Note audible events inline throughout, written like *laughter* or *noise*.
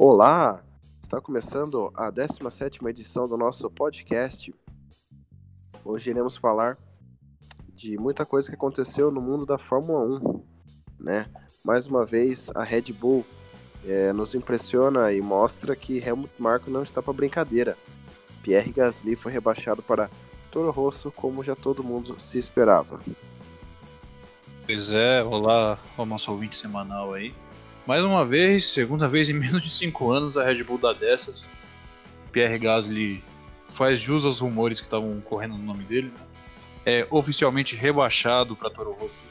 Olá! Está começando a 17 edição do nosso podcast. Hoje iremos falar de muita coisa que aconteceu no mundo da Fórmula 1, né? Mais uma vez, a Red Bull é, nos impressiona e mostra que Helmut Marko não está para brincadeira. Pierre Gasly foi rebaixado para Toro Rosso, como já todo mundo se esperava. Pois é, olá ao nosso ouvinte semanal aí. Mais uma vez, segunda vez em *laughs* menos de 5 anos, a Red Bull dá dessas. Pierre Gasly faz jus aos rumores que estavam correndo no nome dele. É oficialmente rebaixado para Toro Rosso.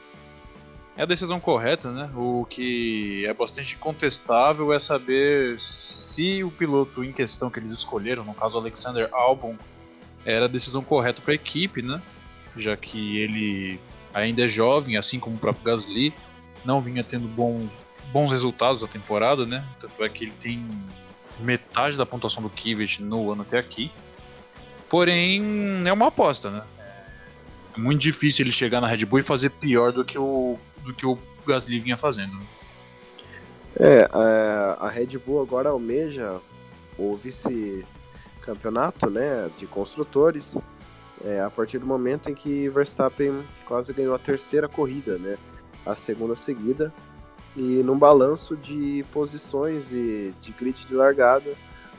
É a decisão correta, né? O que é bastante contestável é saber se o piloto em questão que eles escolheram, no caso Alexander Albon, era a decisão correta para a equipe, né? Já que ele ainda é jovem, assim como o próprio Gasly, não vinha tendo bom bons resultados da temporada, né? Tanto é que ele tem metade da pontuação do Kivet no ano até aqui. Porém, é uma aposta, né? É muito difícil ele chegar na Red Bull e fazer pior do que o, do que o Gasly vinha fazendo. Né? É, a Red Bull agora almeja o vice-campeonato né, de construtores é, a partir do momento em que Verstappen quase ganhou a terceira corrida, né? A segunda seguida e num balanço de posições e de grid de largada,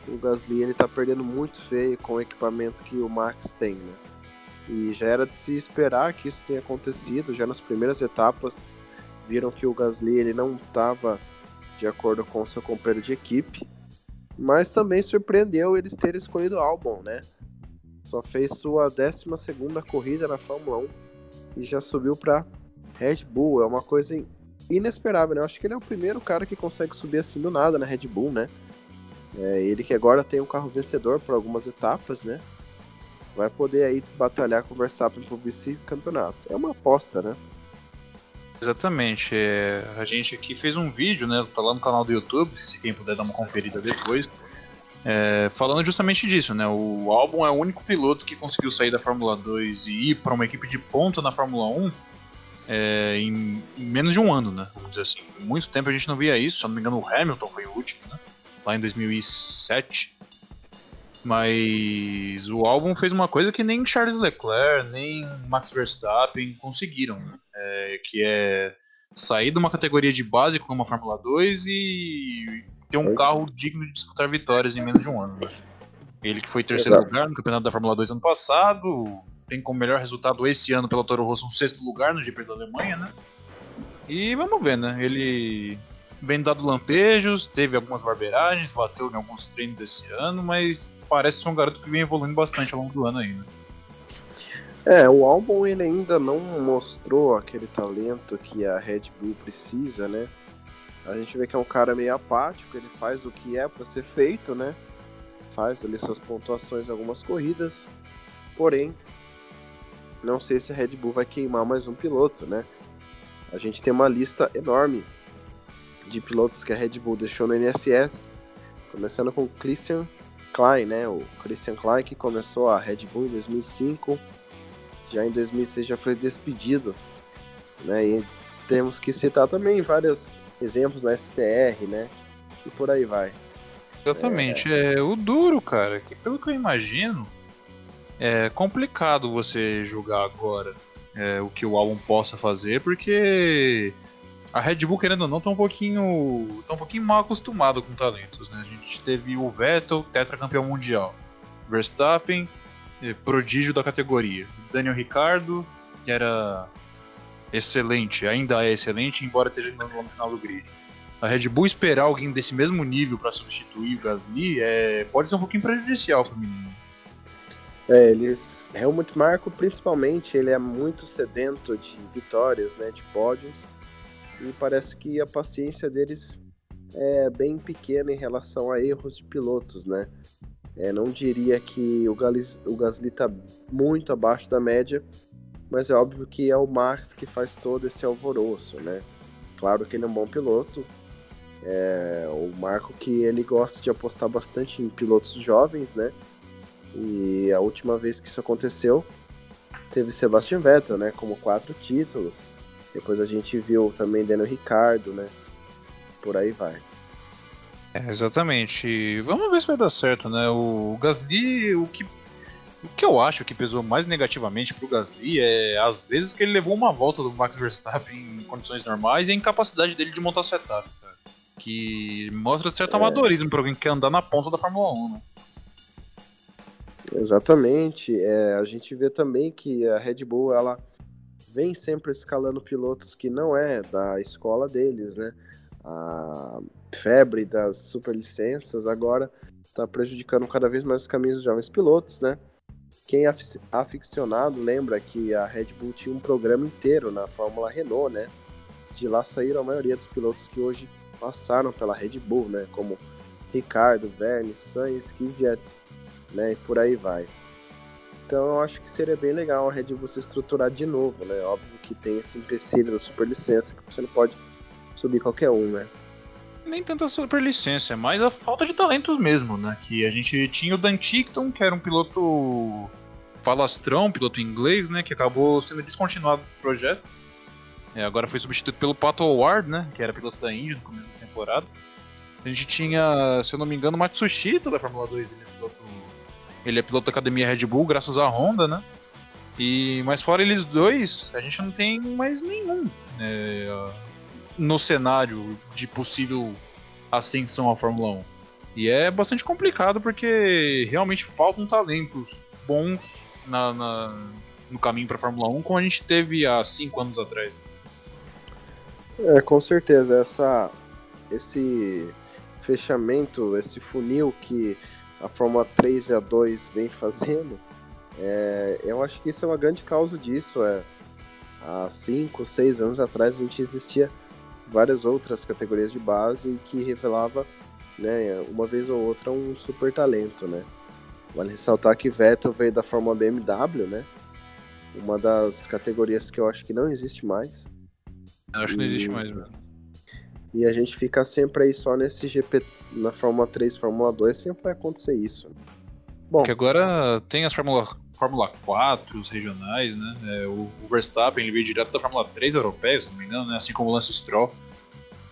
o Gasly ele tá perdendo muito feio com o equipamento que o Max tem, né? E já era de se esperar que isso tenha acontecido, já nas primeiras etapas viram que o Gasly ele não estava de acordo com seu companheiro de equipe, mas também surpreendeu eles terem escolhido o Albon, né? Só fez sua 12 segunda corrida na Fórmula 1 e já subiu para Red Bull, é uma coisa inesperável, né? Eu acho que ele é o primeiro cara que consegue subir assim do nada na Red Bull, né? É, ele que agora tem um carro vencedor por algumas etapas, né? Vai poder aí batalhar com o Verstappen pro vice-campeonato. É uma aposta, né? Exatamente. É, a gente aqui fez um vídeo, né? Tá lá no canal do YouTube, se quem puder dar uma conferida depois. É, falando justamente disso, né? O Albon é o único piloto que conseguiu sair da Fórmula 2 e ir para uma equipe de ponta na Fórmula 1 é, em, menos de um ano, né? Vamos dizer assim. muito tempo a gente não via isso, se não me engano o Hamilton foi o último, né? Lá em 2007. Mas o álbum fez uma coisa que nem Charles Leclerc, nem Max Verstappen conseguiram, né? é, que é sair de uma categoria de base como a Fórmula 2 e ter um carro digno de disputar vitórias em menos de um ano. Né? Ele que foi terceiro Exato. lugar no campeonato da Fórmula 2 ano passado, tem como melhor resultado esse ano pela Toro Rosso um sexto lugar no GP da Alemanha, né? E vamos ver, né? Ele vem dado lampejos, teve algumas barbeiragens, bateu em alguns treinos esse ano, mas parece ser um garoto que vem evoluindo bastante ao longo do ano ainda. É, o álbum ele ainda não mostrou aquele talento que a Red Bull precisa, né? A gente vê que é um cara meio apático, ele faz o que é para ser feito, né? Faz ali suas pontuações em algumas corridas, porém não sei se a Red Bull vai queimar mais um piloto, né? A gente tem uma lista enorme de pilotos que a Red Bull deixou no NSS, começando com o Christian Klein, né? O Christian Klein que começou a Red Bull em 2005, já em 2006 já foi despedido, né? E temos que citar também vários exemplos na STR, né? E por aí vai. Exatamente, é, é o duro, cara, que pelo que eu imagino, é complicado você julgar agora é, o que o álbum possa fazer, porque a Red Bull, querendo ou não, tá um pouquinho, tá um pouquinho mal acostumado com talentos. Né? A gente teve o Vettel, tetracampeão mundial, Verstappen, é, prodígio da categoria, Daniel Ricardo, que era excelente, ainda é excelente, embora esteja no final do grid. A Red Bull esperar alguém desse mesmo nível para substituir o Gasly é, pode ser um pouquinho prejudicial para o menino. É, eles. Helmut Marko, principalmente, ele é muito sedento de vitórias, né? De pódios. E parece que a paciência deles é bem pequena em relação a erros de pilotos, né? É, não diria que o, Galis, o Gasly está muito abaixo da média, mas é óbvio que é o Max que faz todo esse alvoroço, né? Claro que ele é um bom piloto. É, o Marco que ele gosta de apostar bastante em pilotos jovens, né? E a última vez que isso aconteceu, teve Sebastian Vettel, né, como quatro títulos. Depois a gente viu também Daniel Ricardo, né? Por aí vai. É, exatamente. Vamos ver se vai dar certo, né? O Gasly, o que, o que eu acho que pesou mais negativamente pro Gasly é às vezes que ele levou uma volta do Max Verstappen em condições normais e a incapacidade dele de montar cara. Que mostra certo é. amadorismo pra alguém que quer andar na ponta da Fórmula 1, né? Exatamente. É, a gente vê também que a Red Bull ela vem sempre escalando pilotos que não é da escola deles, né? A febre das superlicenças agora está prejudicando cada vez mais os caminhos dos jovens pilotos, né? Quem é aficionado lembra que a Red Bull tinha um programa inteiro na Fórmula Renault, né? De lá saíram a maioria dos pilotos que hoje passaram pela Red Bull, né? Como Ricardo, Verne, Sainz, Kvyat, né? E por aí vai. Então eu acho que seria bem legal a Red Bull se estruturar de novo, né? Óbvio que tem esse empecilho da superlicença que você não pode subir qualquer um, né? Nem tanta superlicença, é mais a falta de talentos mesmo, né? Que a gente tinha o Dan Tickton, que era um piloto falastrão, piloto inglês, né? Que acabou sendo descontinuado do projeto. É, agora foi substituído pelo Pato Howard, né? Que era piloto da Indy no começo da temporada. A gente tinha, se eu não me engano, o Matsushita da Fórmula 2, ele é piloto ele é piloto da academia Red Bull, graças à Honda, né? E, mas fora eles dois, a gente não tem mais nenhum é, no cenário de possível ascensão à Fórmula 1. E é bastante complicado porque realmente faltam talentos bons na, na no caminho para a Fórmula 1 como a gente teve há cinco anos atrás. É, com certeza. Essa, esse fechamento, esse funil que a Fórmula 3 e a 2 vem fazendo, *laughs* é, eu acho que isso é uma grande causa disso. É, há 5, 6 anos atrás a gente existia várias outras categorias de base que revelava, né, uma vez ou outra, um super talento, né. Vale ressaltar que Vettel veio da Fórmula BMW, né, uma das categorias que eu acho que não existe mais. Eu acho que não existe mais, mano. E a gente fica sempre aí só nesse GP na Fórmula 3 Fórmula 2 sempre vai acontecer isso. Bom, que agora tem as Fórmula, Fórmula 4, os regionais, né? É, o, o, Verstappen ele veio direto da Fórmula 3 europeia, se não me engano, né? assim como o Lance Stroll.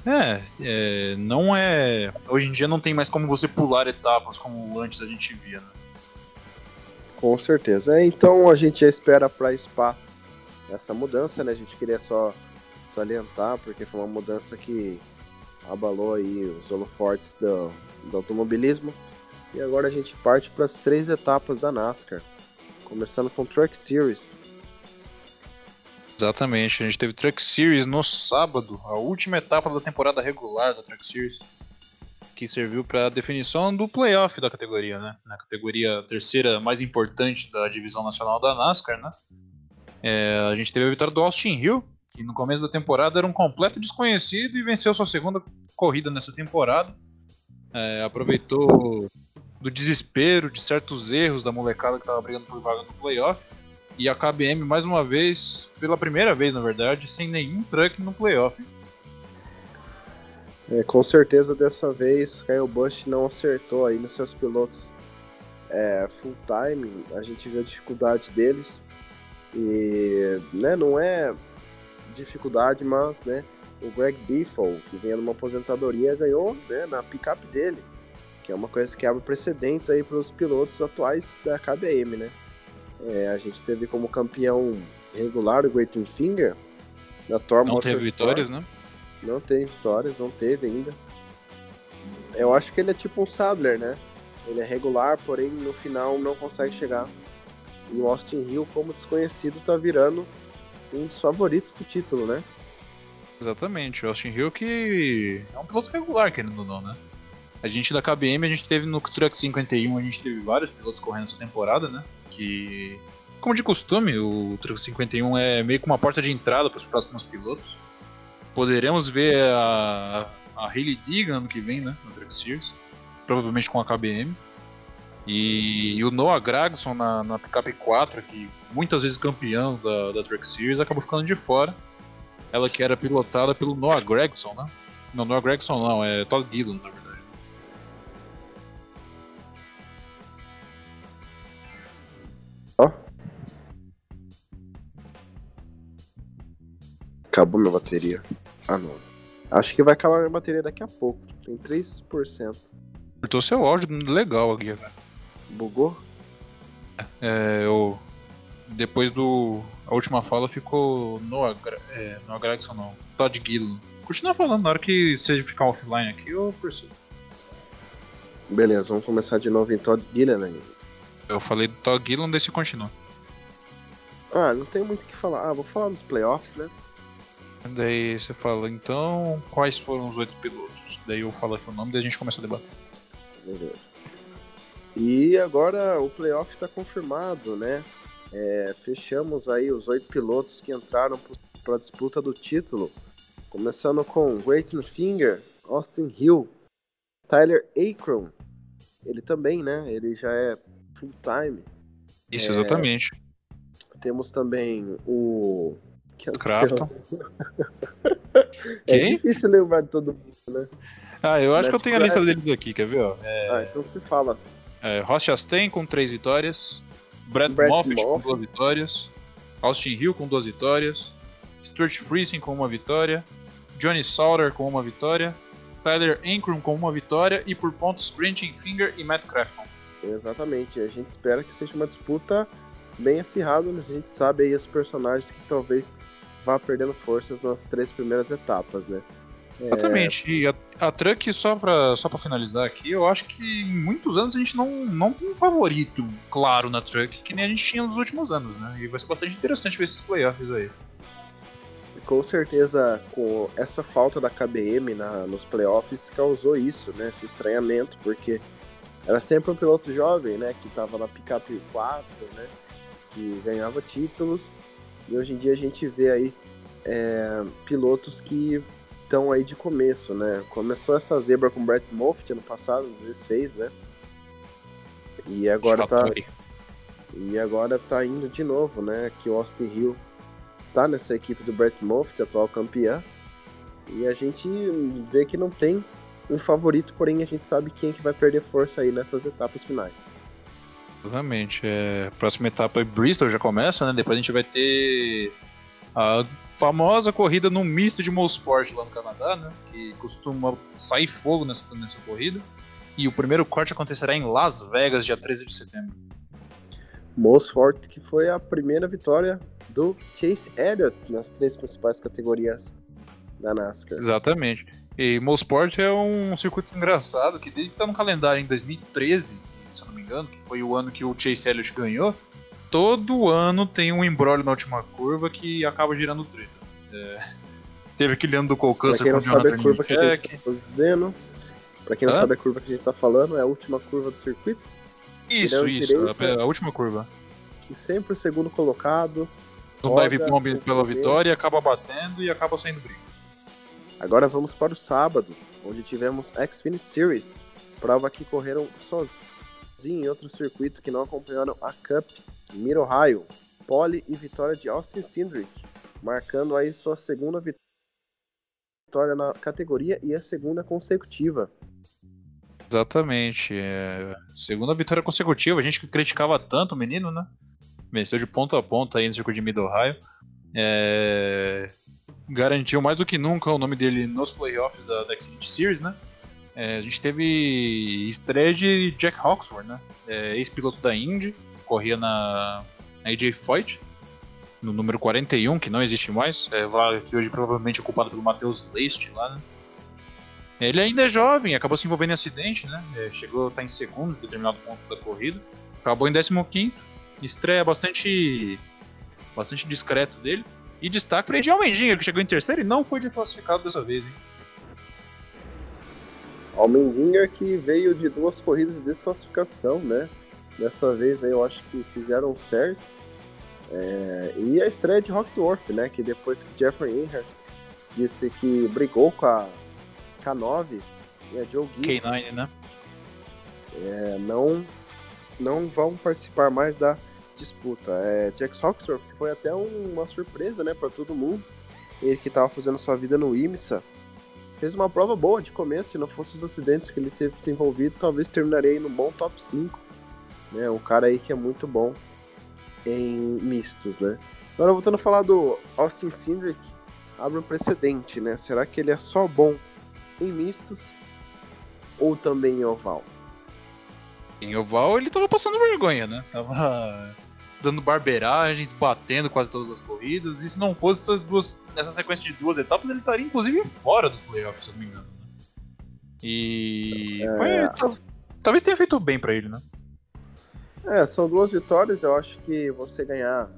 É, é, não é. Hoje em dia não tem mais como você pular etapas como antes a gente via, né? Com certeza. É, então a gente já espera para Spa essa mudança, né? A gente queria só salientar, porque foi uma mudança que abalou aí os holofortes do, do automobilismo. E agora a gente parte para as três etapas da NASCAR, começando com Truck Series. Exatamente, a gente teve Truck Series no sábado, a última etapa da temporada regular da Truck Series, que serviu para a definição do playoff da categoria, né? Na categoria terceira mais importante da divisão nacional da NASCAR, né? É, a gente teve a vitória do Austin Hill, que no começo da temporada era um completo desconhecido e venceu sua segunda corrida nessa temporada. É, aproveitou do desespero, de certos erros da molecada que estava brigando por vaga no playoff. E a KBM, mais uma vez, pela primeira vez na verdade, sem nenhum truck no playoff. É, com certeza dessa vez Kyle Busch não acertou aí nos seus pilotos é, full time. A gente viu a dificuldade deles. E né, não é dificuldade, mas né, o Greg Biffle, que vem numa aposentadoria, ganhou né, na picape dele, que é uma coisa que abre precedentes aí para os pilotos atuais da KBM, né? É, a gente teve como campeão regular o Great Finger da Thor Não teve vitórias, né? Não teve vitórias, não teve ainda. Eu acho que ele é tipo um Sadler, né? Ele é regular, porém no final não consegue chegar. E o Austin Hill, como desconhecido, tá virando um dos favoritos pro título, né? Exatamente, o Austin Hill que é um piloto regular, querendo ou não, né? A gente da KBM, a gente teve no Truck 51, a gente teve vários pilotos correndo essa temporada, né? Que, como de costume, o Truck 51 é meio que uma porta de entrada para os próximos pilotos. Poderemos ver a, a Hayley Digan ano que vem, né? No Truck Series, provavelmente com a KBM. E, e o Noah Gragson na, na Pickup 4, que muitas vezes campeão da, da Truck Series, acabou ficando de fora. Ela que era pilotada pelo Noah Gregson, né? Não, Noah Gregson não, é Todd Dillon, na verdade. Ó. Oh. Acabou minha bateria. Ah, não. Acho que vai acabar minha bateria daqui a pouco. Tem 3%. Cortou seu áudio legal aqui, cara. Bugou? É, eu. Depois do. A última fala ficou Noah, Gra- é, Noah Gregson não. Todd Gillen. Continua falando, na hora que você ficar offline aqui, eu percebo. Beleza, vamos começar de novo em Todd Gilliland. Eu falei do Todd Gillen, daí você continua. Ah, não tem muito o que falar. Ah, vou falar dos playoffs, né? Daí você fala, então, quais foram os oito pilotos? Daí eu falo aqui o nome, daí a gente começa a debater. Beleza. E agora o playoff está confirmado, né? É, fechamos aí os oito pilotos que entraram para a disputa do título. Começando com Grayton Finger, Austin Hill, Tyler Akron. Ele também, né? Ele já é full time. Isso, É, exatamente. Temos também o. que é o Crafton. *laughs* É Quem? difícil lembrar de todo mundo. Ah, eu acho que eu Matt tenho a lista deles aqui, quer ver? É, Ah, então se fala. É, Ross Chastain com três vitórias, Brad, Brad Moffitt com duas vitórias, Austin Hill com duas vitórias, Stuart Friesen com uma vitória, Johnny Sauter com uma vitória, Tyler Ankrum com uma vitória e por pontos Granting Finger e Matt Crafton. Exatamente. A gente espera que seja uma disputa bem acirrada, mas a gente sabe aí os personagens que talvez vá perdendo forças nas três primeiras etapas, né? É, Exatamente. E a, a Truck, só pra, só pra finalizar aqui, eu acho que em muitos anos a gente não, não tem um favorito claro na Truck, que nem a gente tinha nos últimos anos, né? E vai ser bastante interessante ver esses playoffs aí. Com certeza, com essa falta da KBM na, nos playoffs, causou isso, né? Esse estranhamento, porque era sempre um piloto jovem, né? Que tava na picape 4, né? Que ganhava títulos. E hoje em dia a gente vê aí é, pilotos que estão aí de começo, né? Começou essa zebra com o Brett Moffitt ano passado, 16, né? E agora tá, e agora tá indo de novo, né? Que o Austin Hill tá nessa equipe do Brett Moffitt, atual campeã. E a gente vê que não tem um favorito, porém a gente sabe quem é que vai perder força aí nessas etapas finais. Exatamente. É, próxima etapa é Bristol já começa, né? Depois a gente vai ter a famosa corrida no misto de Mosport lá no Canadá, né? Que costuma sair fogo nessa, nessa corrida. E o primeiro corte acontecerá em Las Vegas, dia 13 de setembro. Most Forte, que foi a primeira vitória do Chase Elliott nas três principais categorias da NASCAR. Exatamente. E Mosport é um circuito engraçado que desde que tá no calendário em 2013, se eu não me engano, que foi o ano que o Chase Elliott ganhou, todo ano tem um embrólio na última curva que acaba girando treta. É, teve aquele ano do quem com o sabe a Jonathan curva que a gente tá fazendo, pra quem não Hã? sabe a curva que a gente tá falando, é a última curva do circuito, Isso, isso, a, direita. a última curva. que sempre o segundo colocado. Um dive bomb pela vitória, acaba batendo e acaba saindo briga. Agora vamos para o sábado, onde tivemos Xfinity Series, prova que correram sozinhos em outro circuito que não acompanharam a Cup, Mid Ohio, pole e vitória de Austin Cindric, marcando aí sua segunda vit- vitória na categoria e a segunda consecutiva. Exatamente. É... Segunda vitória consecutiva. A gente que criticava tanto o menino, né? Venceu de ponta a ponta aí no circuito de Mid Ohio. É... Garantiu mais do que nunca o nome dele nos playoffs da, da Xfinity Series, né? É, a gente teve estreia de Jack Hawksworth, né? É, Ex-piloto da Indy, corria na, AJ Foyt, no número 41, que não existe mais. É, que hoje provavelmente é ocupado pelo Matheus Leist lá, né? Ele ainda é jovem, acabou se envolvendo em acidente, né? É, chegou a estar em segundo em determinado ponto da corrida. Acabou em 15 Estreia bastante bastante discreto dele. E destaque para Eddie Almendinha, que chegou em terceiro e não foi desclassificado dessa vez, hein? Que veio de duas corridas de desclassificação, né? Dessa vez aí eu acho que fizeram certo. É, e a estreia de Hawksworth, né? Que depois que Jeffrey Earnhardt disse que brigou com a K9 e a Joe Gibbs K9, né? é, não, não vão participar mais da disputa. É, Jax Hawksworth, que foi até um- uma surpresa né, para todo mundo. Ele que estava fazendo sua vida no IMSA. Fez uma prova boa de começo, se não fosse os acidentes que ele teve se envolvido, talvez terminaria aí no bom top 5. Né, um cara aí que é muito bom em mistos, né? Agora voltando a falar do Austin Cindric, abre um precedente, né? Será que ele é só bom em mistos ou também em oval? Em oval ele tava passando vergonha, né? Tava dando barbeiragens, batendo quase todas as corridas. E se não fosse essas duas, nessa sequência de duas etapas, ele estaria inclusive fora dos playoffs, se eu não me engano. Né? E é... foi, talvez tenha feito bem para ele, né? É, são duas vitórias. Eu acho que você ganhar,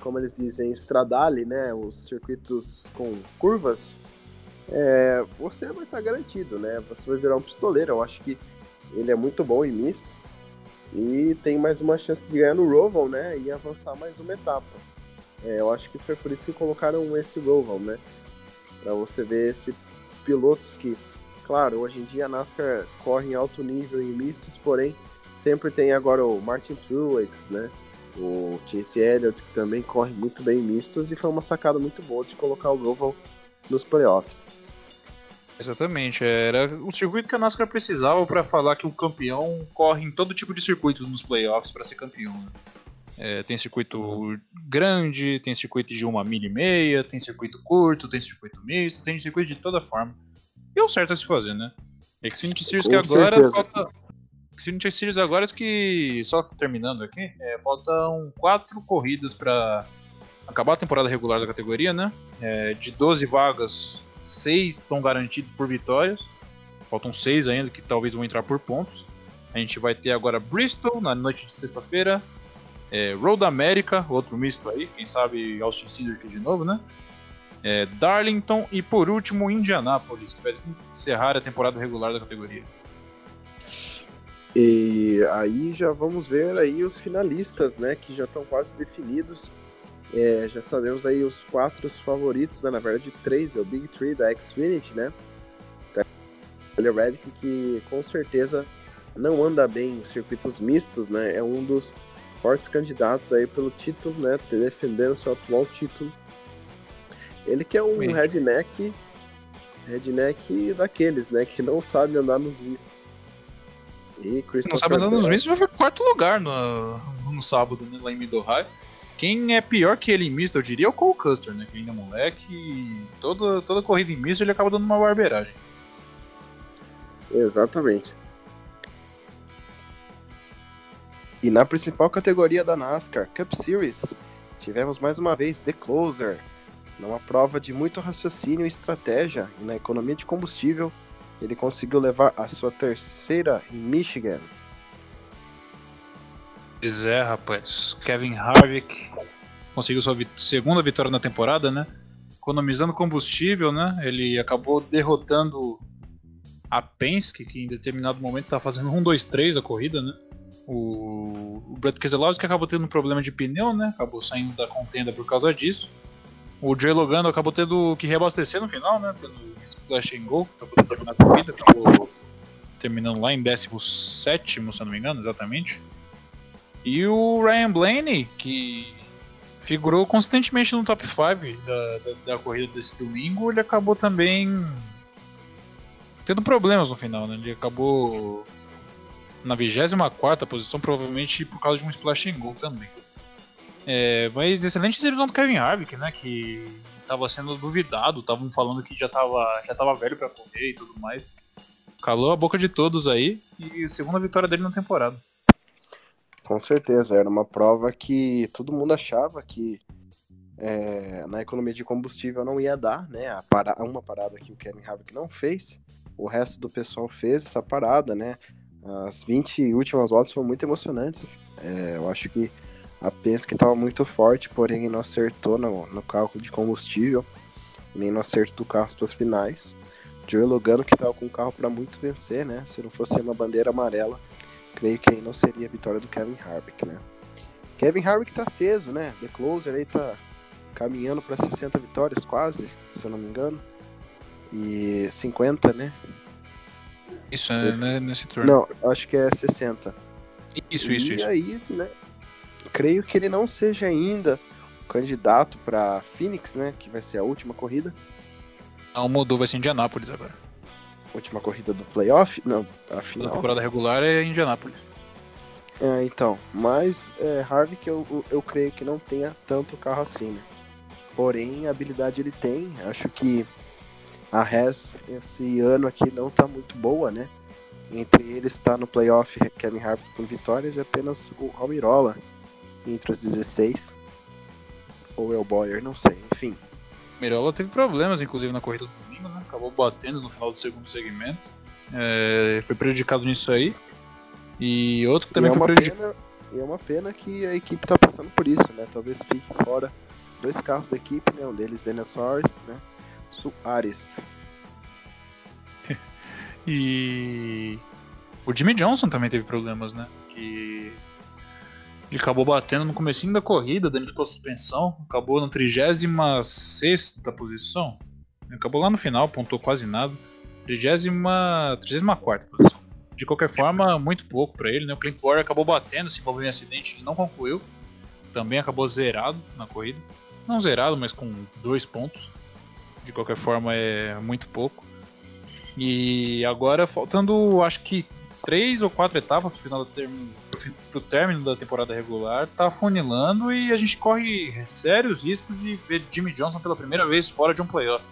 como eles dizem, estradale, né? Os circuitos com curvas, é, você vai estar garantido, né? Você vai virar um pistoleiro. Eu acho que ele é muito bom em misto e tem mais uma chance de ganhar no Roval, né? E avançar mais uma etapa. É, eu acho que foi por isso que colocaram esse Roval, né? Para você ver esse pilotos que, claro, hoje em dia a NASCAR corre em alto nível em mistos, porém sempre tem agora o Martin Truex, né? O Chase Elliott que também corre muito bem em mistos e foi uma sacada muito boa de colocar o Roval nos playoffs. Exatamente, era o circuito que a NASCAR precisava para falar que o campeão corre em todo tipo de circuito nos playoffs para ser campeão. Né? É, tem circuito grande, tem circuito de uma milha e meia, tem circuito curto, tem circuito misto, tem circuito de toda forma. E é o certo a se fazer, né? Xfinity Series que agora certeza. falta. Xfinity Series agora que. Só terminando aqui, é, faltam quatro corridas para acabar a temporada regular da categoria, né? É, de 12 vagas seis estão garantidos por vitórias. Faltam seis ainda que talvez vão entrar por pontos. A gente vai ter agora Bristol na noite de sexta-feira. É, Road America, outro misto aí, quem sabe Austin Cindric de novo, né? É, Darlington e por último Indianápolis, que vai encerrar a temporada regular da categoria. E aí já vamos ver aí os finalistas, né, que já estão quase definidos. É, já sabemos aí os quatro favoritos, né? na verdade três, é o Big Three da Xfinity, né? O Redick que com certeza não anda bem em circuitos mistos, né? É um dos fortes candidatos aí pelo título, né? Defendendo seu atual título. Ele que é um redneck, redneck daqueles, né? Que não sabe andar nos mistos. E não sabe andar nos mistos, foi quarto lugar no, no sábado, né? Lá em Middle High. Quem é pior que ele em misto, eu diria, é o Cole Custer, né? Que ainda é moleque e toda, toda corrida em misto ele acaba dando uma barbeiragem. Exatamente. E na principal categoria da NASCAR, Cup Series, tivemos mais uma vez The Closer, numa prova de muito raciocínio e estratégia e na economia de combustível, ele conseguiu levar a sua terceira em Michigan. Pois é, rapaz. Kevin Harvick conseguiu sua segunda vitória na temporada, né? Economizando combustível, né? Ele acabou derrotando a Penske, que em determinado momento tá fazendo 1, 2, 3 a corrida, né? O, o Brett Keselowski acabou tendo um problema de pneu, né? Acabou saindo da contenda por causa disso. O Jay Logano acabou tendo que reabastecer no final, né? Tendo splash and go pra poder terminar a corrida. Acabou terminando lá em 17, se eu não me engano, exatamente. E o Ryan Blaney, que figurou constantemente no top 5 da, da, da, corrida desse domingo, ele acabou também tendo problemas no final, né? Ele acabou na 24 posição, provavelmente por causa de um splash and goal também. É, mas excelente exibição do Kevin Harvick, né? Que estava sendo duvidado, estavam falando que já estava já tava velho para correr e tudo mais. Calou a boca de todos aí e segunda vitória dele na temporada. Com certeza, era uma prova que todo mundo achava que é, na economia de combustível não ia dar, né? A para, uma parada que o Kevin Harvick não fez, o resto do pessoal fez essa parada, né? As 20 últimas voltas foram muito emocionantes. É, eu acho que a Penske estava muito forte, porém não acertou no, no cálculo de combustível, nem no acerto do carro para as finais. Joey Logano que estava com o carro para muito vencer, né? Se não fosse uma bandeira amarela, creio que aí não seria a vitória do Kevin Harvick, né? Kevin Harvick tá aceso, né? The Closer aí tá caminhando para 60 vitórias quase, se eu não me engano. E 50, né? Isso, é, né, nesse turno. Não, acho que é 60. Isso, isso, e isso. E aí, né? Creio que ele não seja ainda o candidato para Phoenix, né? Que vai ser a última corrida. Não, mudou, vai ser Indianápolis agora última corrida do playoff? Não, a final. A temporada regular é Indianápolis. É, então. Mas é, Harvick eu, eu, eu, creio que não tenha tanto carro assim, né? Porém, a habilidade ele tem. Acho que a Res esse ano aqui não tá muito boa, né? Entre eles está no playoff Kevin Harvick com vitórias e apenas o Almirola entre os 16. Ou é o Boyer, não sei, enfim. Mirola teve problemas, inclusive, na corrida do domingo, né? Acabou batendo no final do segundo segmento. É, foi prejudicado nisso aí. E outro que também e é foi prejudicado. E é uma pena que a equipe tá passando por isso, né? Talvez fique fora dois carros da equipe, né? Um deles Daniel Soares, né? Soares. *laughs* e o Jimmy Johnson também teve problemas, né? Que ele acabou batendo no comecinho da corrida, dando de suspensão, acabou na 36 posição. Acabou lá no final, pontou quase nada. 34 posição. De qualquer forma, muito pouco para ele, né? O Clint Boyer acabou batendo, se envolveu em acidente e não concluiu. Também acabou zerado na corrida. Não zerado, mas com dois pontos. De qualquer forma, é muito pouco. E agora, faltando acho que três ou quatro etapas pro final do término, pro término da temporada regular, tá funilando e a gente corre sérios riscos de ver Jimmy Johnson pela primeira vez fora de um playoff.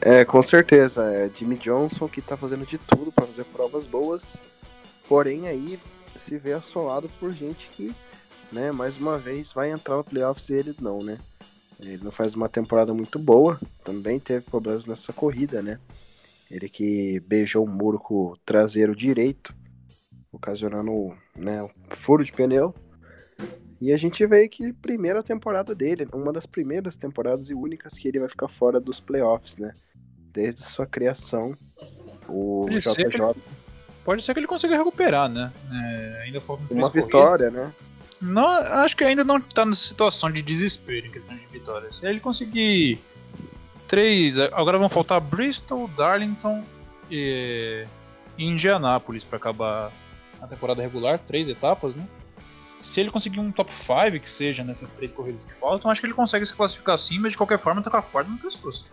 É, com certeza. É Jimmy Johnson que tá fazendo de tudo para fazer provas boas. Porém, aí se vê assolado por gente que, né, mais uma vez vai entrar no playoffs e ele não, né? Ele não faz uma temporada muito boa, também teve problemas nessa corrida, né? Ele que beijou o muro com o traseiro direito, ocasionando né, um furo de pneu. E a gente vê que primeira temporada dele, uma das primeiras temporadas e únicas que ele vai ficar fora dos playoffs, né? Desde sua criação, o pode JJ. Ser ele, pode ser que ele consiga recuperar, né? É, ainda falta uma vitória, né? Não, acho que ainda não tá nessa situação de desespero em questão de vitórias. Se ele conseguir três. Agora vão faltar Bristol, Darlington e, e Indianápolis para acabar a temporada regular, três etapas, né? Se ele conseguir um top 5 que seja nessas três corridas que faltam, acho que ele consegue se classificar assim, mas de qualquer forma tá com a corda no pescoço.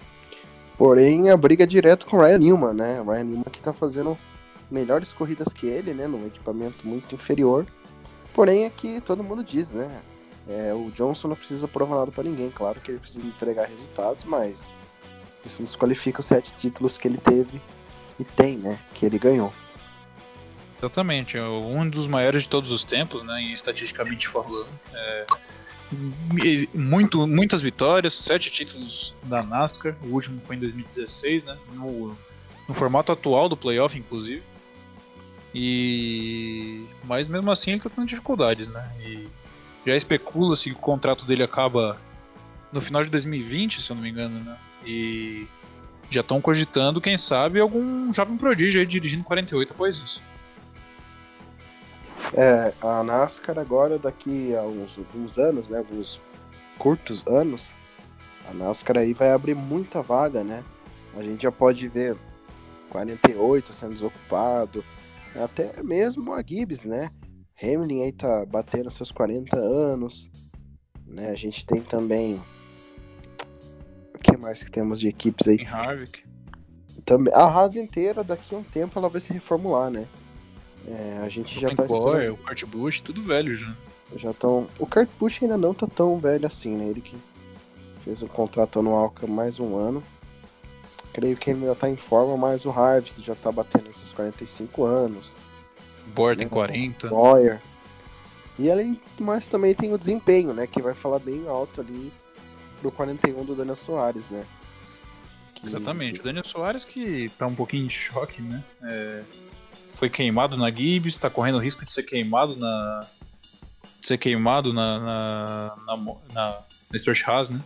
Porém, a briga é direto com o Ryan Newman, né? O Ryan Newman que tá fazendo melhores corridas que ele, né? Num equipamento muito inferior. Porém, é que todo mundo diz, né? É, o Johnson não precisa provar nada para ninguém. Claro que ele precisa entregar resultados, mas isso desqualifica os sete títulos que ele teve e tem, né? Que ele ganhou. Exatamente, é um dos maiores de todos os tempos, né? Estatisticamente falando. É, muito, muitas vitórias, sete títulos da NASCAR. O último foi em 2016, né? No, no formato atual do playoff, inclusive. E mas mesmo assim ele está tendo dificuldades, né? E já especula-se que o contrato dele acaba no final de 2020, se eu não me engano, né? E já estão cogitando, quem sabe, algum jovem prodígio aí dirigindo 48 após isso. É, a NASCAR agora, daqui a uns, uns anos, né? Alguns curtos anos, a NASCAR aí vai abrir muita vaga, né? A gente já pode ver 48 sendo desocupado, até mesmo a Gibbs, né? Hamlin aí tá batendo seus 40 anos. Né? A gente tem também. O que mais que temos de equipes aí? Harvick. Também. A Haas inteira, daqui a um tempo, ela vai se reformular, né? É, a gente o já tá esperando... O Kurt Busch, tudo velho já. Já estão. O Kurt Busch ainda não tá tão velho assim, né? Ele que fez um contrato anual com mais um ano. Creio que ele ainda tá em forma, mas o Harvick já tá batendo esses 45 anos. Boyer tem 40. Boyer. E além do mais também tem o desempenho, né? Que vai falar bem alto ali pro 41 do Daniel Soares, né? Que... Exatamente. O Daniel Soares que tá um pouquinho em choque, né? É... Foi queimado na Gibbs, tá correndo o risco de ser queimado na. De ser queimado na. na. na, na, na Haas, né?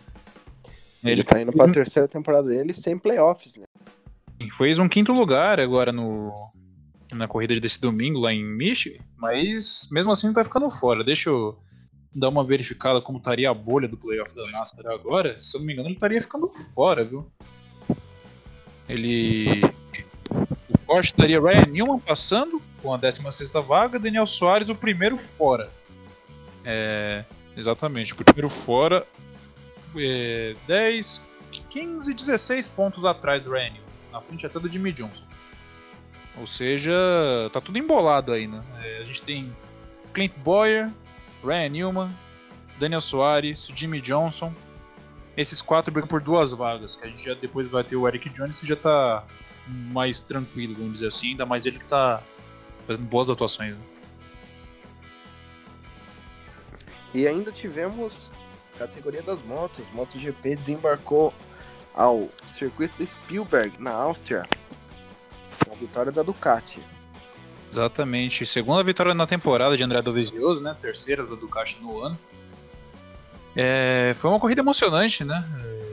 Ele, ele tá indo pra terceira temporada dele sem playoffs, né? Fez um quinto lugar agora no, na corrida desse domingo lá em Michigan, mas mesmo assim não tá ficando fora. Deixa eu dar uma verificada como estaria a bolha do playoff da NASCAR agora. Se eu não me engano, ele estaria ficando fora, viu? Ele. O Porsche estaria Ryan Newman passando com a 16 vaga, Daniel Soares o primeiro fora. É, exatamente, o primeiro fora. É, 10, 15, 16 pontos atrás do Ryan Newman, na frente até do Jimmy Johnson. Ou seja, tá tudo embolado aí, né? É, a gente tem Clint Boyer, Ryan Newman, Daniel Soares, Jimmy Johnson. Esses quatro brigam por duas vagas, que a gente já depois vai ter o Eric Jones que já tá mais tranquilos, vamos dizer assim, ainda mais ele que tá fazendo boas atuações. Né? E ainda tivemos categoria das motos. MotoGP desembarcou ao circuito de Spielberg, na Áustria, com a vitória da Ducati. Exatamente. Segunda vitória na temporada de André Dovizioso, né? Terceira da Ducati no ano. É, foi uma corrida emocionante, né? É,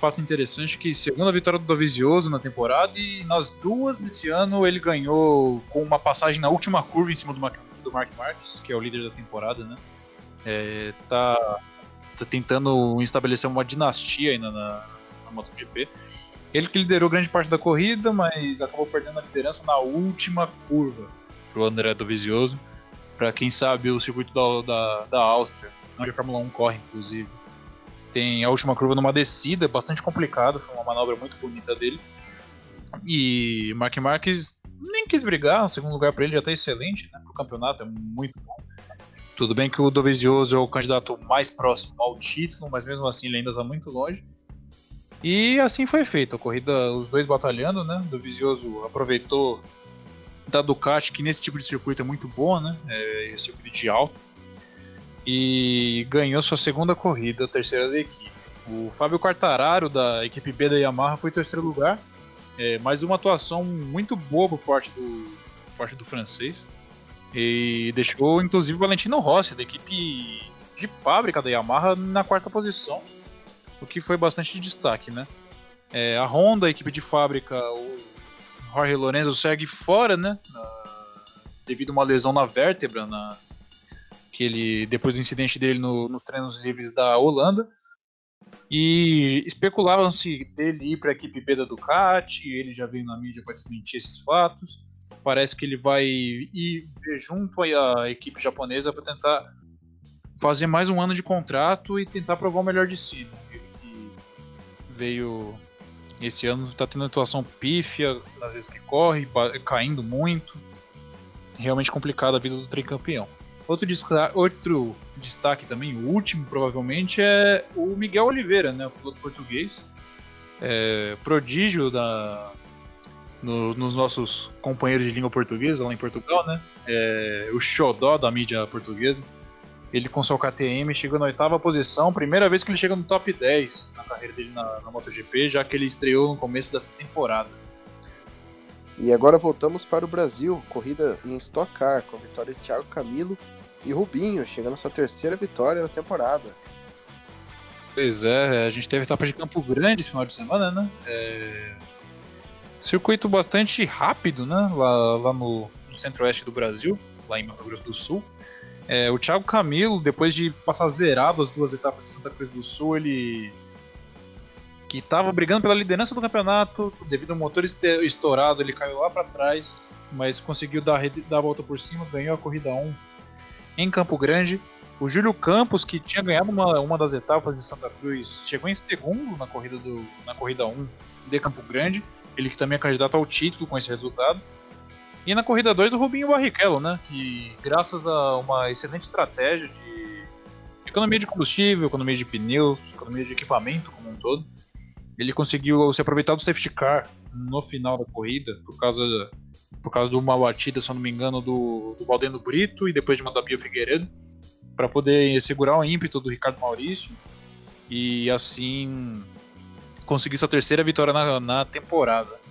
fato interessante que segunda vitória do Dovizioso na temporada e nas duas nesse ano ele ganhou com uma passagem na última curva em cima do, do Mark Marques, que é o líder da temporada, né? É, tá, tá tentando estabelecer uma dinastia ainda na, na MotoGP. Ele que liderou grande parte da corrida, mas acabou perdendo a liderança na última curva pro André Dovizioso. Para quem sabe, o circuito da, da, da Áustria, onde a Fórmula 1 corre, inclusive, tem a última curva numa descida, bastante complicado, foi uma manobra muito bonita dele. E Mark Marques nem quis brigar, o segundo lugar para ele já está excelente, né, pro campeonato é muito bom. Tudo bem que o Dovizioso é o candidato mais próximo ao título, mas mesmo assim ele ainda está muito longe. E assim foi feito, a corrida, os dois batalhando, né? O Dovizioso aproveitou da Ducati, que nesse tipo de circuito é muito boa, né? É circuito de alto. E ganhou sua segunda corrida, a terceira da equipe. O Fábio Quartararo, da equipe B da Yamaha, foi terceiro lugar. É, mais uma atuação muito boa por parte do, por parte do francês. E deixou inclusive o Valentino Rossi, da equipe de fábrica da Yamaha, na quarta posição, o que foi bastante destaque, né? É, a Honda, a equipe de fábrica, o Jorge Lorenzo segue fora, né? devido a uma lesão na vértebra, na, que ele, depois do incidente dele no, nos treinos livres da Holanda. E especulavam-se dele ir para a equipe B da Ducati, ele já veio na mídia para desmentir esses fatos. Parece que ele vai ir junto à equipe japonesa para tentar fazer mais um ano de contrato e tentar provar o melhor de si. Veio esse ano está tendo atuação pífia, às vezes que corre, caindo muito. Realmente complicado a vida do tricampeão. Outro, outro destaque também, o último provavelmente, é o Miguel Oliveira, né, o piloto português. É, prodígio da, no, nos nossos companheiros de língua portuguesa lá em Portugal, né? É, o xodó da mídia portuguesa. Ele com seu KTM chegou na oitava posição, primeira vez que ele chega no top 10 na carreira dele na, na MotoGP, já que ele estreou no começo dessa temporada. E agora voltamos para o Brasil, corrida em Stock Car, com a vitória de Thiago Camilo e Rubinho, chegando à sua terceira vitória na temporada. Pois é, a gente teve etapa de Campo Grande esse final de semana, né? É... Circuito bastante rápido, né? Lá, lá no, no centro-oeste do Brasil, lá em Mato Grosso do Sul. É, o Thiago Camilo, depois de passar zerado as duas etapas de Santa Cruz do Sul, ele que estava brigando pela liderança do campeonato, devido ao motor estourado, ele caiu lá para trás, mas conseguiu dar, dar a volta por cima, ganhou a corrida 1 em Campo Grande. O Júlio Campos, que tinha ganhado uma, uma das etapas de Santa Cruz, chegou em segundo na corrida, do, na corrida 1 de Campo Grande, ele que também é candidato ao título com esse resultado. E na corrida 2 o Rubinho Barrichello, né, que graças a uma excelente estratégia de economia de combustível, economia de pneus, economia de equipamento como um todo, ele conseguiu se aproveitar do safety car no final da corrida por causa por causa de uma batida, se eu não me engano, do, do Valdeno Brito e depois de uma da Bia Figueiredo, para poder segurar o ímpeto do Ricardo Maurício e assim conseguir sua terceira vitória na, na temporada.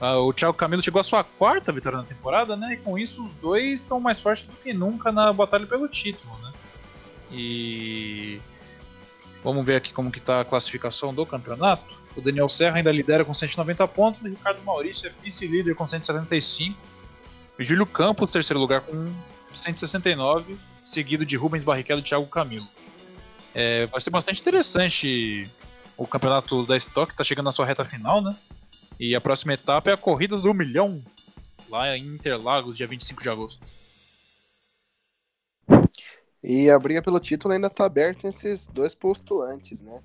Uh, o Thiago Camilo chegou à sua quarta vitória na temporada, né? E com isso os dois estão mais fortes do que nunca na batalha pelo título, né? E vamos ver aqui como que tá a classificação do campeonato. O Daniel Serra ainda lidera com 190 pontos e Ricardo Maurício é vice-líder com 175. E Júlio Campos, terceiro lugar com 169, seguido de Rubens Barrichello e Thiago Camilo. É, vai ser bastante interessante o campeonato da Stock está chegando na sua reta final, né? E a próxima etapa é a corrida do milhão, lá em Interlagos, dia 25 de agosto. E a briga pelo título ainda está aberta entre esses dois postulantes, né?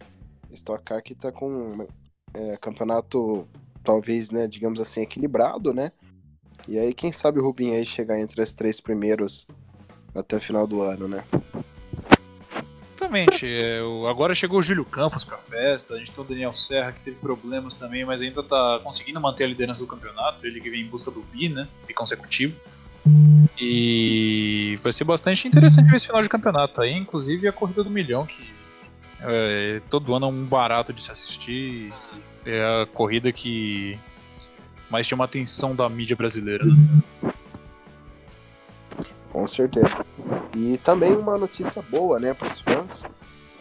Stock Car que está com é, campeonato, talvez, né, digamos assim, equilibrado, né? E aí, quem sabe o Rubinho aí chegar entre os três primeiros até o final do ano, né? Exatamente. É, agora chegou o Júlio Campos pra festa, a gente tem o Daniel Serra que teve problemas também, mas ainda tá conseguindo manter a liderança do campeonato. Ele que vem em busca do bi, né? Bi consecutivo. E vai ser bastante interessante ver esse final de campeonato aí, inclusive a corrida do milhão, que é, todo ano é um barato de se assistir. É a corrida que mais chama a atenção da mídia brasileira. Né? Com certeza. E também uma notícia boa, né, para os fãs.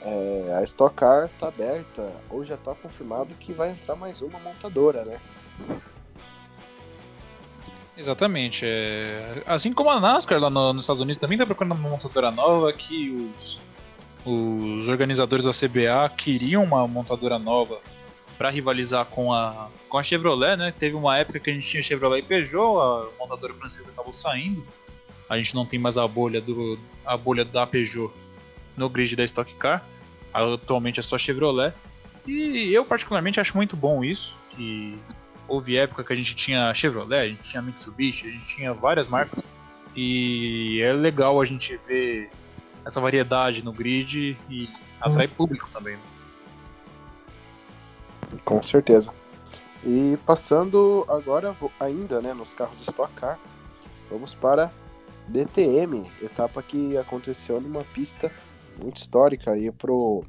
É, a Stock Car está aberta, ou já está confirmado que vai entrar mais uma montadora, né? Exatamente. É... Assim como a NASCAR lá no, nos Estados Unidos também está procurando uma montadora nova, que os, os organizadores da CBA queriam uma montadora nova para rivalizar com a, com a Chevrolet, né? Teve uma época que a gente tinha Chevrolet e Peugeot, a montadora francesa acabou saindo. A gente não tem mais a bolha do a bolha da Peugeot no grid da Stock Car. Atualmente é só Chevrolet. E eu particularmente acho muito bom isso, que houve época que a gente tinha Chevrolet, a gente tinha Mitsubishi, a gente tinha várias marcas. E é legal a gente ver essa variedade no grid e atrai público também. Com certeza. E passando agora ainda né, nos carros de Stock Car, vamos para DTM, etapa que aconteceu numa pista muito histórica aí pro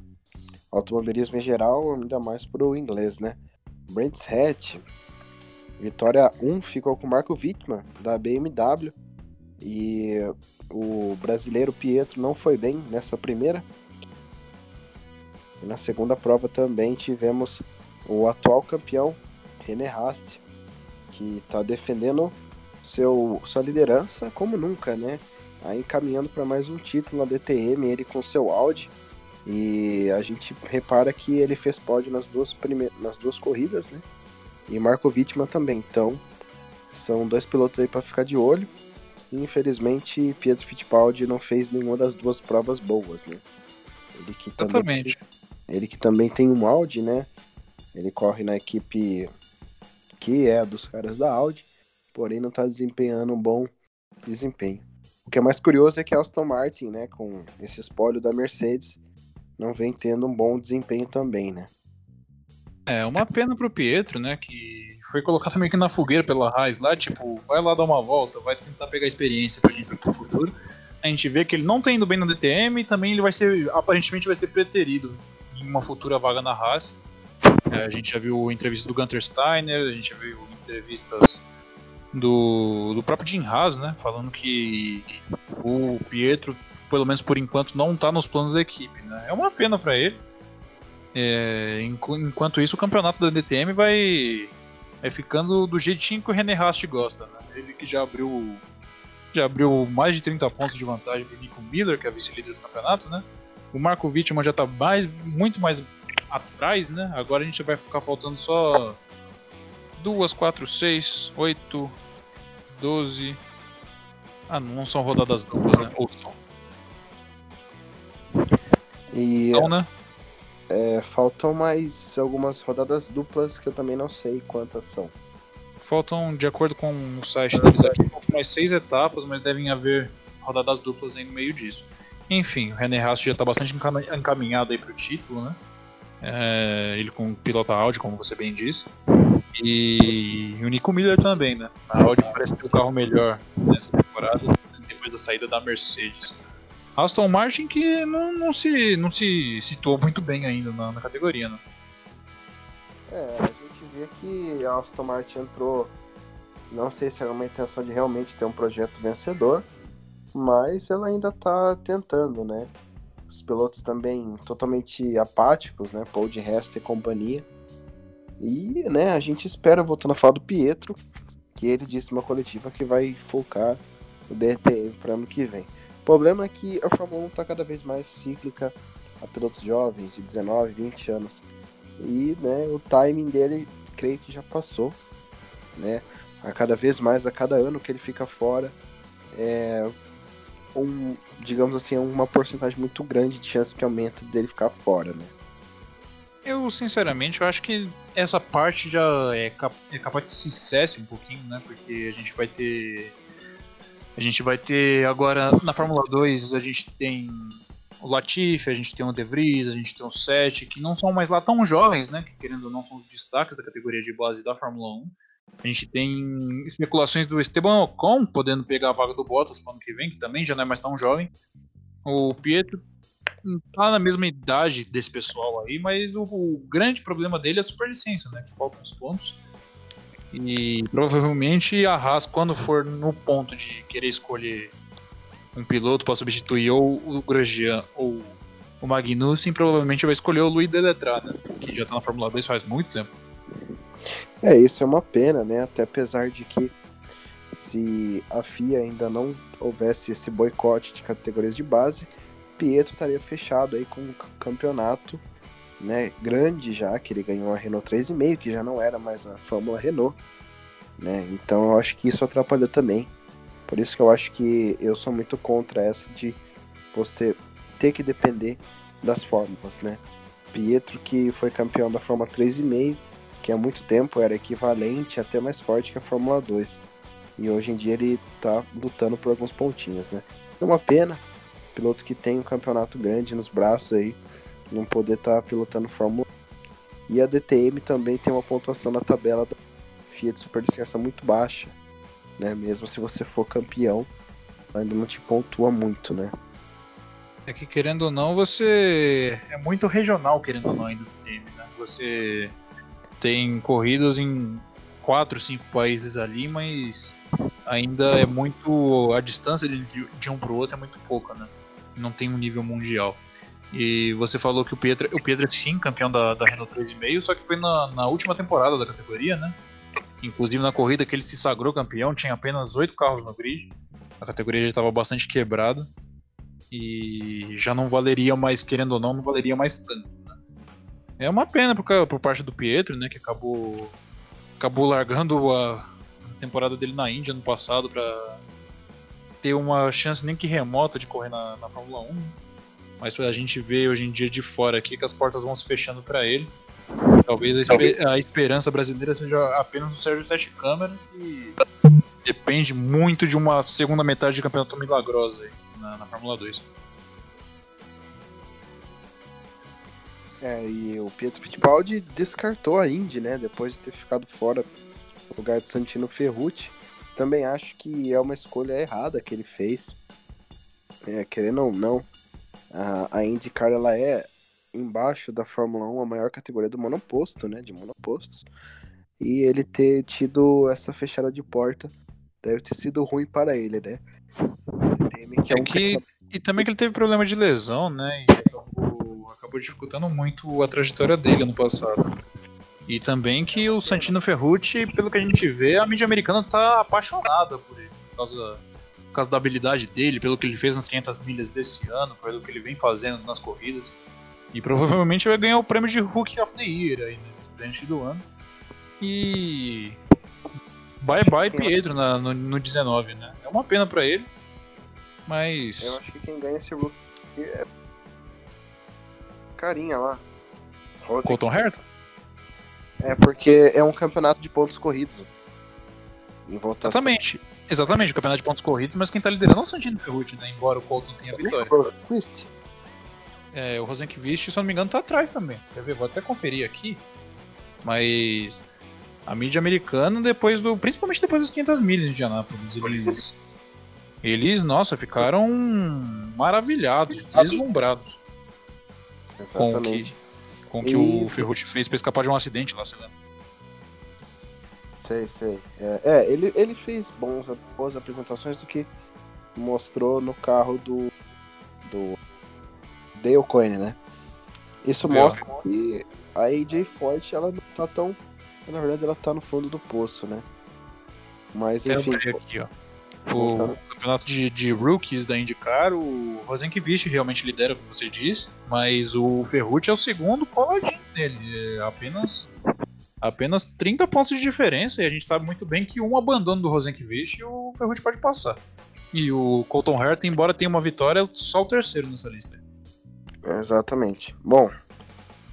automobilismo em geral, ainda mais pro inglês, né? Brands Hatch, vitória 1 ficou com Marco Wittmann, da BMW, e o brasileiro Pietro não foi bem nessa primeira. E na segunda prova também tivemos o atual campeão, René Rast, que está defendendo seu, sua liderança como nunca, né? Aí caminhando para mais um título na DTM, ele com seu Audi. E a gente repara que ele fez pódio nas duas, prime... nas duas corridas, né? E Marco Wittmann também. Então, são dois pilotos aí para ficar de olho. E, infelizmente, Pietro Fittipaldi não fez nenhuma das duas provas boas, né? Ele que também, ele que também tem um Audi, né? Ele corre na equipe que é dos caras da Audi porém não está desempenhando um bom desempenho. O que é mais curioso é que a Aston Martin, né, com esse espólio da Mercedes, não vem tendo um bom desempenho também, né? É, uma pena pro Pietro, né, que foi colocado meio que na fogueira pela Haas lá, tipo, vai lá dar uma volta, vai tentar pegar experiência para isso no futuro. A gente vê que ele não tá indo bem no DTM e também ele vai ser, aparentemente vai ser preterido em uma futura vaga na Haas. É, a gente já viu entrevista do Gunter Steiner, a gente já viu entrevistas do, do próprio Jim Haas, né? Falando que o Pietro, pelo menos por enquanto, não está nos planos da equipe. Né? É uma pena para ele. É, enquanto isso, o campeonato da DTM vai, vai ficando do jeitinho que o René Rast gosta. Né? Ele que já abriu já abriu mais de 30 pontos de vantagem para Nico Miller, que é vice-líder do campeonato, né? O Marco Wittmann já está mais, muito mais atrás, né? Agora a gente vai ficar faltando só duas, quatro, seis, oito, doze. Ah, não são rodadas duplas, né? Ou são? E então, né? É, faltam mais algumas rodadas duplas que eu também não sei quantas são. Faltam, de acordo com o site deles aqui, faltam mais seis etapas, mas devem haver rodadas duplas aí no meio disso. Enfim, o René Haas já está bastante encaminhado aí para o título, né? É, ele com pilota Audi, como você bem disse. E o Nico Miller também, né? A Audi parece ter o carro melhor nessa temporada, depois da saída da Mercedes. Aston Martin que não, não, se, não se situou muito bem ainda na, na categoria, né? É, a gente vê que a Aston Martin entrou, não sei se era uma intenção de realmente ter um projeto vencedor, mas ela ainda está tentando, né? Os pilotos também totalmente apáticos, né? Paul de Resta e companhia. E, né, a gente espera, voltando a falar do Pietro, que ele disse uma coletiva que vai focar o DTM para ano que vem. O problema é que a Fórmula 1 está cada vez mais cíclica a pilotos jovens de 19, 20 anos. E, né, o timing dele, creio que já passou, né? A cada vez mais, a cada ano que ele fica fora, é um, digamos assim, uma porcentagem muito grande de chance que aumenta dele ficar fora, né? Eu, sinceramente, eu acho que essa parte já é, cap é capaz de se cesse um pouquinho, né? Porque a gente vai ter. A gente vai ter agora na Fórmula 2 a gente tem o Latifi, a gente tem o De Vries, a gente tem o Sete, que não são mais lá tão jovens, né? Que querendo ou não são os destaques da categoria de base da Fórmula 1. A gente tem especulações do Esteban Ocon podendo pegar a vaga do Bottas para ano que vem, que também já não é mais tão jovem. O Pietro tá na mesma idade desse pessoal aí, mas o, o grande problema dele é a superlicença, né? Que faltam os pontos. E provavelmente a Haas, quando for no ponto de querer escolher um piloto para substituir ou o Grosjean ou o Magnussen, provavelmente vai escolher o Luiz Deletrat, né? Que já tá na Fórmula 2 faz muito tempo. É, isso é uma pena, né? Até apesar de que se a FIA ainda não houvesse esse boicote de categorias de base, Pietro estaria fechado aí com um campeonato né, grande já, que ele ganhou a Renault 3,5, que já não era mais a Fórmula Renault. Né? Então eu acho que isso atrapalhou também. Por isso que eu acho que eu sou muito contra essa de você ter que depender das fórmulas, né? Pietro que foi campeão da Fórmula 3,5, que há muito tempo era equivalente, até mais forte que a Fórmula 2. E hoje em dia ele tá lutando por alguns pontinhos, né? É uma pena, piloto que tem um campeonato grande nos braços aí, não poder estar tá pilotando Fórmula 1. E a DTM também tem uma pontuação na tabela da FIA de superlicença muito baixa, né? Mesmo se você for campeão, ainda não te pontua muito, né? É que querendo ou não, você é muito regional, querendo ou não, ainda DTM, né? Você tem corridas em quatro, cinco países ali, mas ainda é muito. A distância de, de um pro outro é muito pouca, né? Não tem um nível mundial. E você falou que o Pietro, o Pietro é sim campeão da, da Renault 3,5, só que foi na, na última temporada da categoria, né? Inclusive na corrida que ele se sagrou campeão, tinha apenas oito carros no grid. A categoria já estava bastante quebrada. E já não valeria mais, querendo ou não, não valeria mais tanto. Né? É uma pena por, por parte do Pietro, né? Que acabou, acabou largando a, a temporada dele na Índia ano passado para ter uma chance nem que remota de correr na, na Fórmula 1 mas a gente vê hoje em dia de fora aqui que as portas vão se fechando para ele. Talvez a, esper a, esperança brasileira seja apenas o Sérgio Sete Câmara, que depende muito de uma segunda metade de campeonato milagrosa aí na, na Fórmula 2. É, e o Pietro Fittipaldi descartou a Indy, né? Depois de ter ficado fora no lugar de Santino Ferrucci. Também acho que é uma escolha errada que ele fez. É, querendo ou não, a, a IndyCar ela é embaixo da Fórmula 1 a maior categoria do monoposto, né, de monopostos. E ele ter tido essa fechada de porta deve ter sido ruim para ele, né? Que é, um que, e também que ele teve problema de lesão, né? E acabou, acabou dificultando muito a trajetória dele no passado. E também que o Santino Ferrucci, pelo que a gente vê, a mídia americana tá apaixonada por ele, por causa por causa da habilidade dele, pelo que ele fez nas 500 milhas desse ano, pelo que ele vem fazendo nas corridas. E provavelmente vai ganhar o prêmio de Rookie of the Year aí, né, frente do ano. E. Bye bye Pietro na, no, no 19, né? É uma pena pra ele, mas. Eu acho que quem ganha esse Rookie é. Carinha lá. Rose. Colton Herta? É porque é um campeonato de pontos corridos. Em votação. Exatamente. Exatamente, o campeonato de pontos corridos, mas quem tá liderando é o Santino Ferrucci, né? Embora o Colton tenha vitória. É, o Rosenqvist, se eu não me engano, tá atrás também. Quer ver? Vou até conferir aqui. Mas a mídia americana, depois do. Principalmente depois dos 500 milhas de Indianápolis, eles. *laughs* Eles, nossa, ficaram maravilhados, deslumbrados. Exatamente. Com que, e... o Ferrucci fez pra escapar de um acidente lá, você lembra? Sei, sei. É, é, ele, ele fez bons, boas apresentações do que mostrou no carro do. do. Dale Coyne, né? Isso mostra que a AJ Forte ela não tá tão. Na verdade, ela tá no fundo do poço, né? Mas enfim. Aqui, ó. O campeonato de, de rookies da IndyCar, o Rosenqvist realmente lidera, como você disse, mas o Ferrucci é o segundo coladinho dele. É apenas apenas 30 pontos de diferença e a gente sabe muito bem que um abandono do Rosenqvist o Ferrucci pode passar. E o Colton Herta, embora tenha uma vitória, é só o terceiro nessa lista. Exatamente. Bom,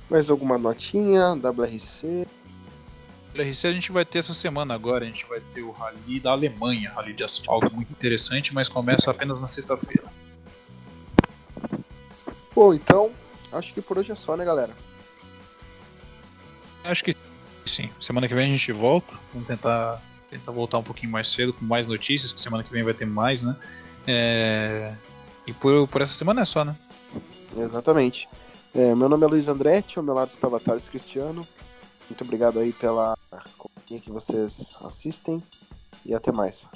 mais alguma notinha? WRC? WRC a gente vai ter essa semana agora, a gente vai ter o Rally da Alemanha, Rally de asfalto, muito interessante, mas começa apenas na sexta-feira. Bom, então, acho que por hoje é só, né, galera? Acho que sim. Semana que vem a gente volta. Vamos tentar, tentar voltar um pouquinho mais cedo com mais notícias, que semana que vem vai ter mais, né? É... E por, por essa semana é só, né? Exatamente. É, meu nome é Luiz Andretti, ao meu lado está Thales Cristiano. Muito obrigado aí pela companhia que vocês assistem e até mais.